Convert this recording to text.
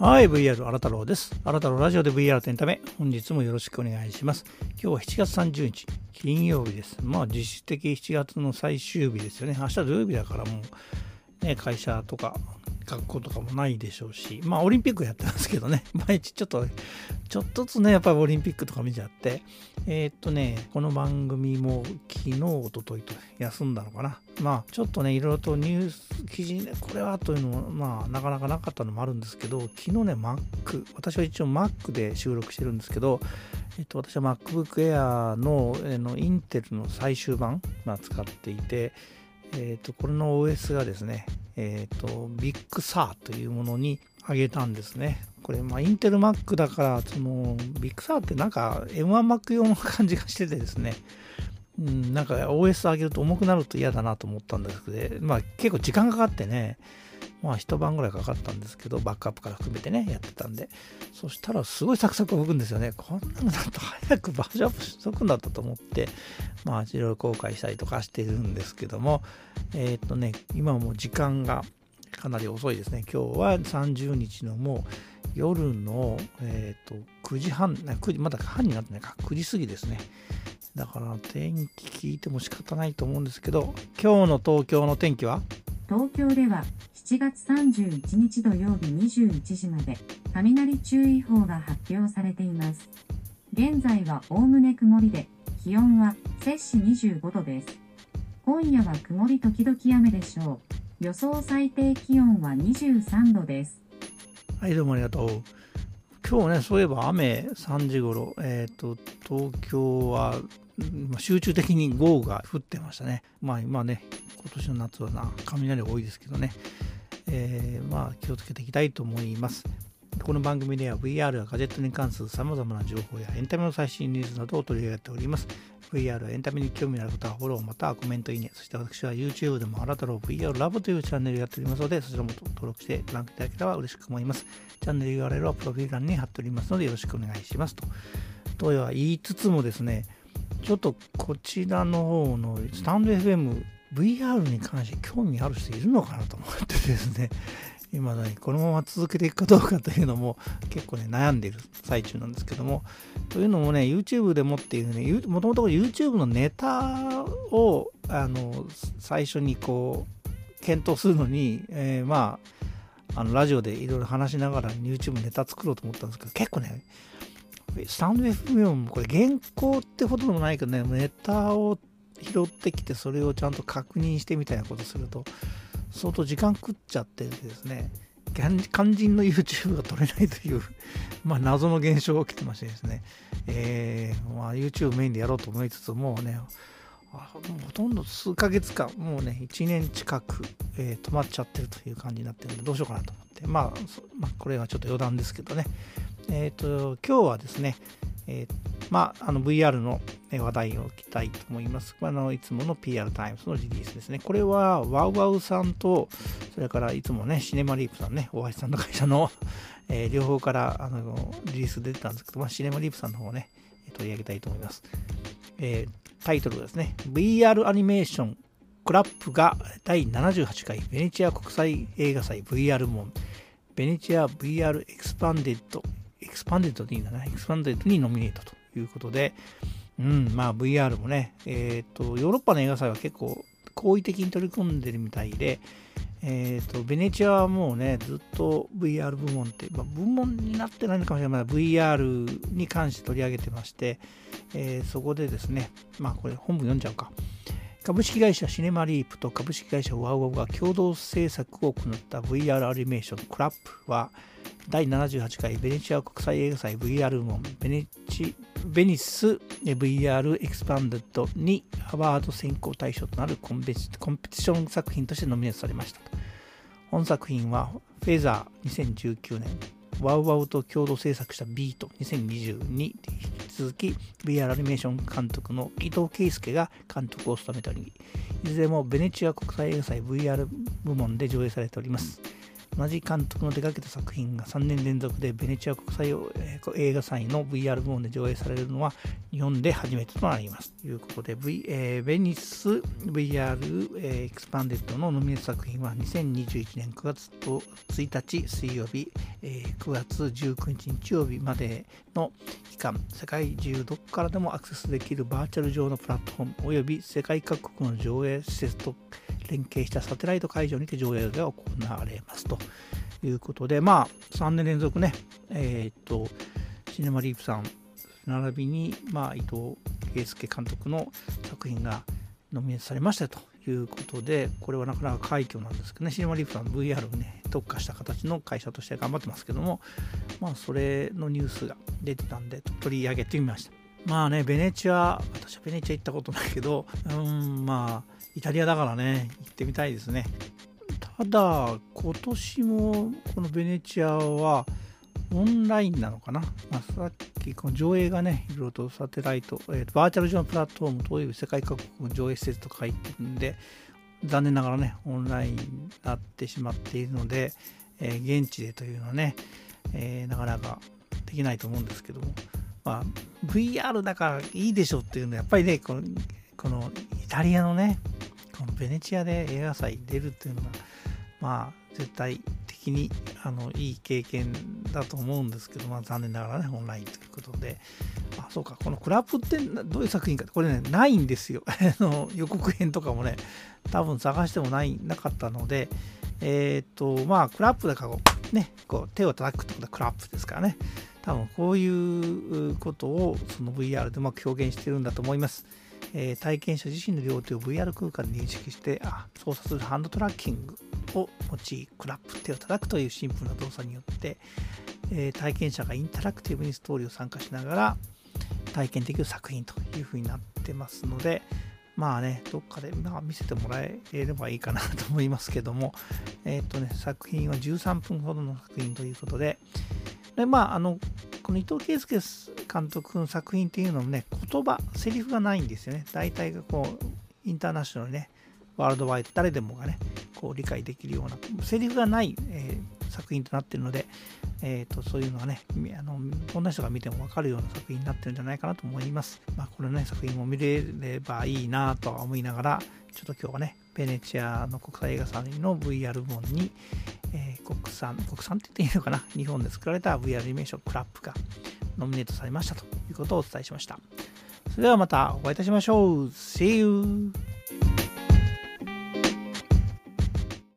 はい、VR 新太郎です。新太郎ラジオで VR とエンタメ、本日もよろしくお願いします。今日は7月30日、金曜日です。まあ実質的7月の最終日ですよね。明日土曜日だからもう、ね、会社とか学校とかもないでしょうし、まあオリンピックやってますけどね、毎日ちょっと、ちょっとずつね、やっぱりオリンピックとか見ちゃって、えー、っとね、この番組も昨日、おとといと休んだのかな。まあちょっとね、いろいろとニュース記事ね、これはというのも、まあなかなかなかったのもあるんですけど、昨日ね、Mac、私は一応 Mac で収録してるんですけど、えっと、私は MacBook Air ののインテルの最終版、まあ、使っていて、えっと、これの OS がですね、えっ、ー、と、 Big Sur というものにあげたんですね。これ、まあ、インテル Mac だから、その、 Big Sur ってなんか M1Mac 用の感じがしててですね、うん、なんか OS 上げると重くなると嫌だなと思ったんですけど、まあ結構時間かかってね、まあ一晩ぐらいかかったんですけど、バックアップから含めてね、やってたんで、そしたらすごいサクサク動くんですよね。こんなのだと早くバージョンアップしとくんだったと思って、まあいろいろ後悔したりとかしてるんですけども、えー、っとね、今も時間がかなり遅いですね。今日は30日のもう夜の、えー、っと9時半、9時、まだ半になってないか、9時過ぎですね。だから天気聞いても仕方ないと思うんですけど、今日の東京の天気は？東京では7月31日土曜日21時まで雷注意報が発表されています。現在はおおむね曇りで、気温は摂氏25度です。今夜は曇り時々雨でしょう。予想最低気温は23度です。はい、どうもありがとう。今日ね、そういえば雨3時頃、えっ、ー、と、東京は集中的に豪雨が降ってましたね。まあ今ね、今年の夏はな、雷多いですけどね、えー、まあ気をつけていきたいと思います。この番組では VR やガジェットに関する様々な情報やエンタメの最新ニュースなどを取り上げております。VR やエンタメに興味のある方はフォローまたはコメントいいね。そして私は YouTube でもあなたの VR ラボというチャンネルをやっておりますので、そちらも登録してご覧いただければ嬉しく思います。チャンネル URL はプロフィール欄に貼っておりますのでよろしくお願いしますと。とは言いつつもですね、ちょっとこちらの方のスタンド FM VR に関して興味ある人いるのかなと思ってですね、今だにこのまま続けていくかどうかというのも結構ね悩んでいる最中なんですけどもというのもね YouTube でもっていうねもともと YouTube のネタをあの最初にこう検討するのに、えー、まああのラジオでいろいろ話しながら YouTube ネタ作ろうと思ったんですけど結構ねスタンド FM もこれ原稿ってほどでもないけどねネタを拾ってきてそれをちゃんと確認してみたいなことすると相当時間食っちゃってですね肝心の YouTube が撮れないという まあ謎の現象が起きてましてですね、えーまあ、YouTube メインでやろうと思いつつもうねほとんど数ヶ月間もうね1年近く、えー、止まっちゃってるという感じになってるんでどうしようかなと思って、まあ、まあ、これはちょっと余談ですけどね。えっ、ー、と今日はですねえー、まあ、あの VR の話題を聞きたいと思います。あのいつもの PR タイムズのリリースですね。これは、 WOWOW さんと、それからいつもね、 CinemaLeap さんね、大橋さんの会社の、えー、両方からあのリリース出てたんですけど、まあ、 CinemaLeap さんの方をね、取り上げたいと思います。えー、タイトルですね、VR アニメーション Clap が第78回ベネチア国際映画祭 VR モンベネチア VR エクスパンデッドエクスパンデッドでいいんだな、エクスパンデッドにノミネートということで、うん、まあ VR もね、えっ、ー、と、ヨーロッパの映画祭は結構好意的に取り組んでるみたいで、えっ、ー、と、ベネチアはもうね、ずっと VR 部門って、まあ、部門になってないのかもしれない。ま VR に関して取り上げてまして、えー、そこでですね、まあこれ本文読んじゃうか。株式会社 CinemaLeap と株式会社 WOWOW が共同制作を行った VR アニメーション Clap は第78回ベネチア国際映画祭 VR 部門ベネチベニス VR エクスパンデッドにアワード選考対象となるコンペティション作品としてノミネートされました本作品はフェザー2019年ワウワウと共同制作したビート2022に引き続き VR アニメーション監督の伊藤圭介が監督を務めておりいずれもベネチア国際映画祭 VR 部門で上映されております。同じ監督の手掛けた作品が3年連続でベネチア国際映画祭の VR 部門で上映されるのは日本で初めてとなります。ということで、v えー、ベニス VR、えー、エクスパンデッドのノミネート作品は2021年9月と1日水曜日、えー、9月19日日曜日までの期間、世界中どこからでもアクセスできるバーチャル上のプラットフォームおよび世界各国の上映施設と連携したサテライト会場にて上映が行われますということで、まあ、3年連続ね、えー、っと、シネマリープさん、並びに、まあ、伊藤圭介監督の作品がノミネートされましたということで、これはなかなか快挙なんですけどね、シネマリープさん VR をね、特化した形の会社として頑張ってますけども、まあ、それのニュースが出てたんで、取り上げてみました。まあね、ベネチア、私はベネチア行ったことないけど、うん、まあ、イタリアだからね、行ってみたいですね。ただ、今年もこのベネチアはオンラインなのかな？まあ、さっきこの上映がね、いろいろとサテライト、えー、バーチャル上のプラットフォームという世界各国の上映施設とか入ってるんで、残念ながらね、オンラインになってしまっているので、えー、現地でというのはね、えー、なかなかできないと思うんですけども、まあ、VR だからいいでしょっていうのは、やっぱりね、このこのイタリアのね、このベネチアで映画祭出るっていうのが、まあ、絶対的にあのいい経験だと思うんですけど、まあ、残念ながらね、オンラインということで、あ、そうか、このクラップってどういう作品かってこれね、ないんですよ。予告編とかもね、多分探してもない、なかったので、えっ、と、まあ、クラップだから、ね、こう手を叩くってことはクラップですからね。多分こういうことをその VR でうまく表現してるんだと思います。えー、体験者自身の両手を VR 空間で認識してあ操作するハンドトラッキングを用いクラップ手を叩くというシンプルな動作によって、え、体験者がインタラクティブにストーリーを参加しながら体験できる作品というふうになってますのでまあね、どっかで、まあ、見せてもらえればいいかなと思いますけども、えっ、とね、作品は13分ほどの作品ということで、でまあ、あの、この伊藤圭介監督の作品っていうのもね、言葉、セリフがないんですよね。大体がこう、インターナショナルね、ワールドワイド、誰でもがね、こう理解できるような、セリフがない、えー、作品となっているので、えーと、そういうのはねあの、どんな人が見ても分かるような作品になってるんじゃないかなと思います。まあ、これね、作品も見れればいいなとは思いながら、ちょっと今日はね、ベネチアの国際映画祭の VR 部門に、えー、国産、国産って言っていいのかな？日本で作られた VR アニメーションクラップがノミネートされましたということをお伝えしました。それではまたお会いいたしましょう。See you!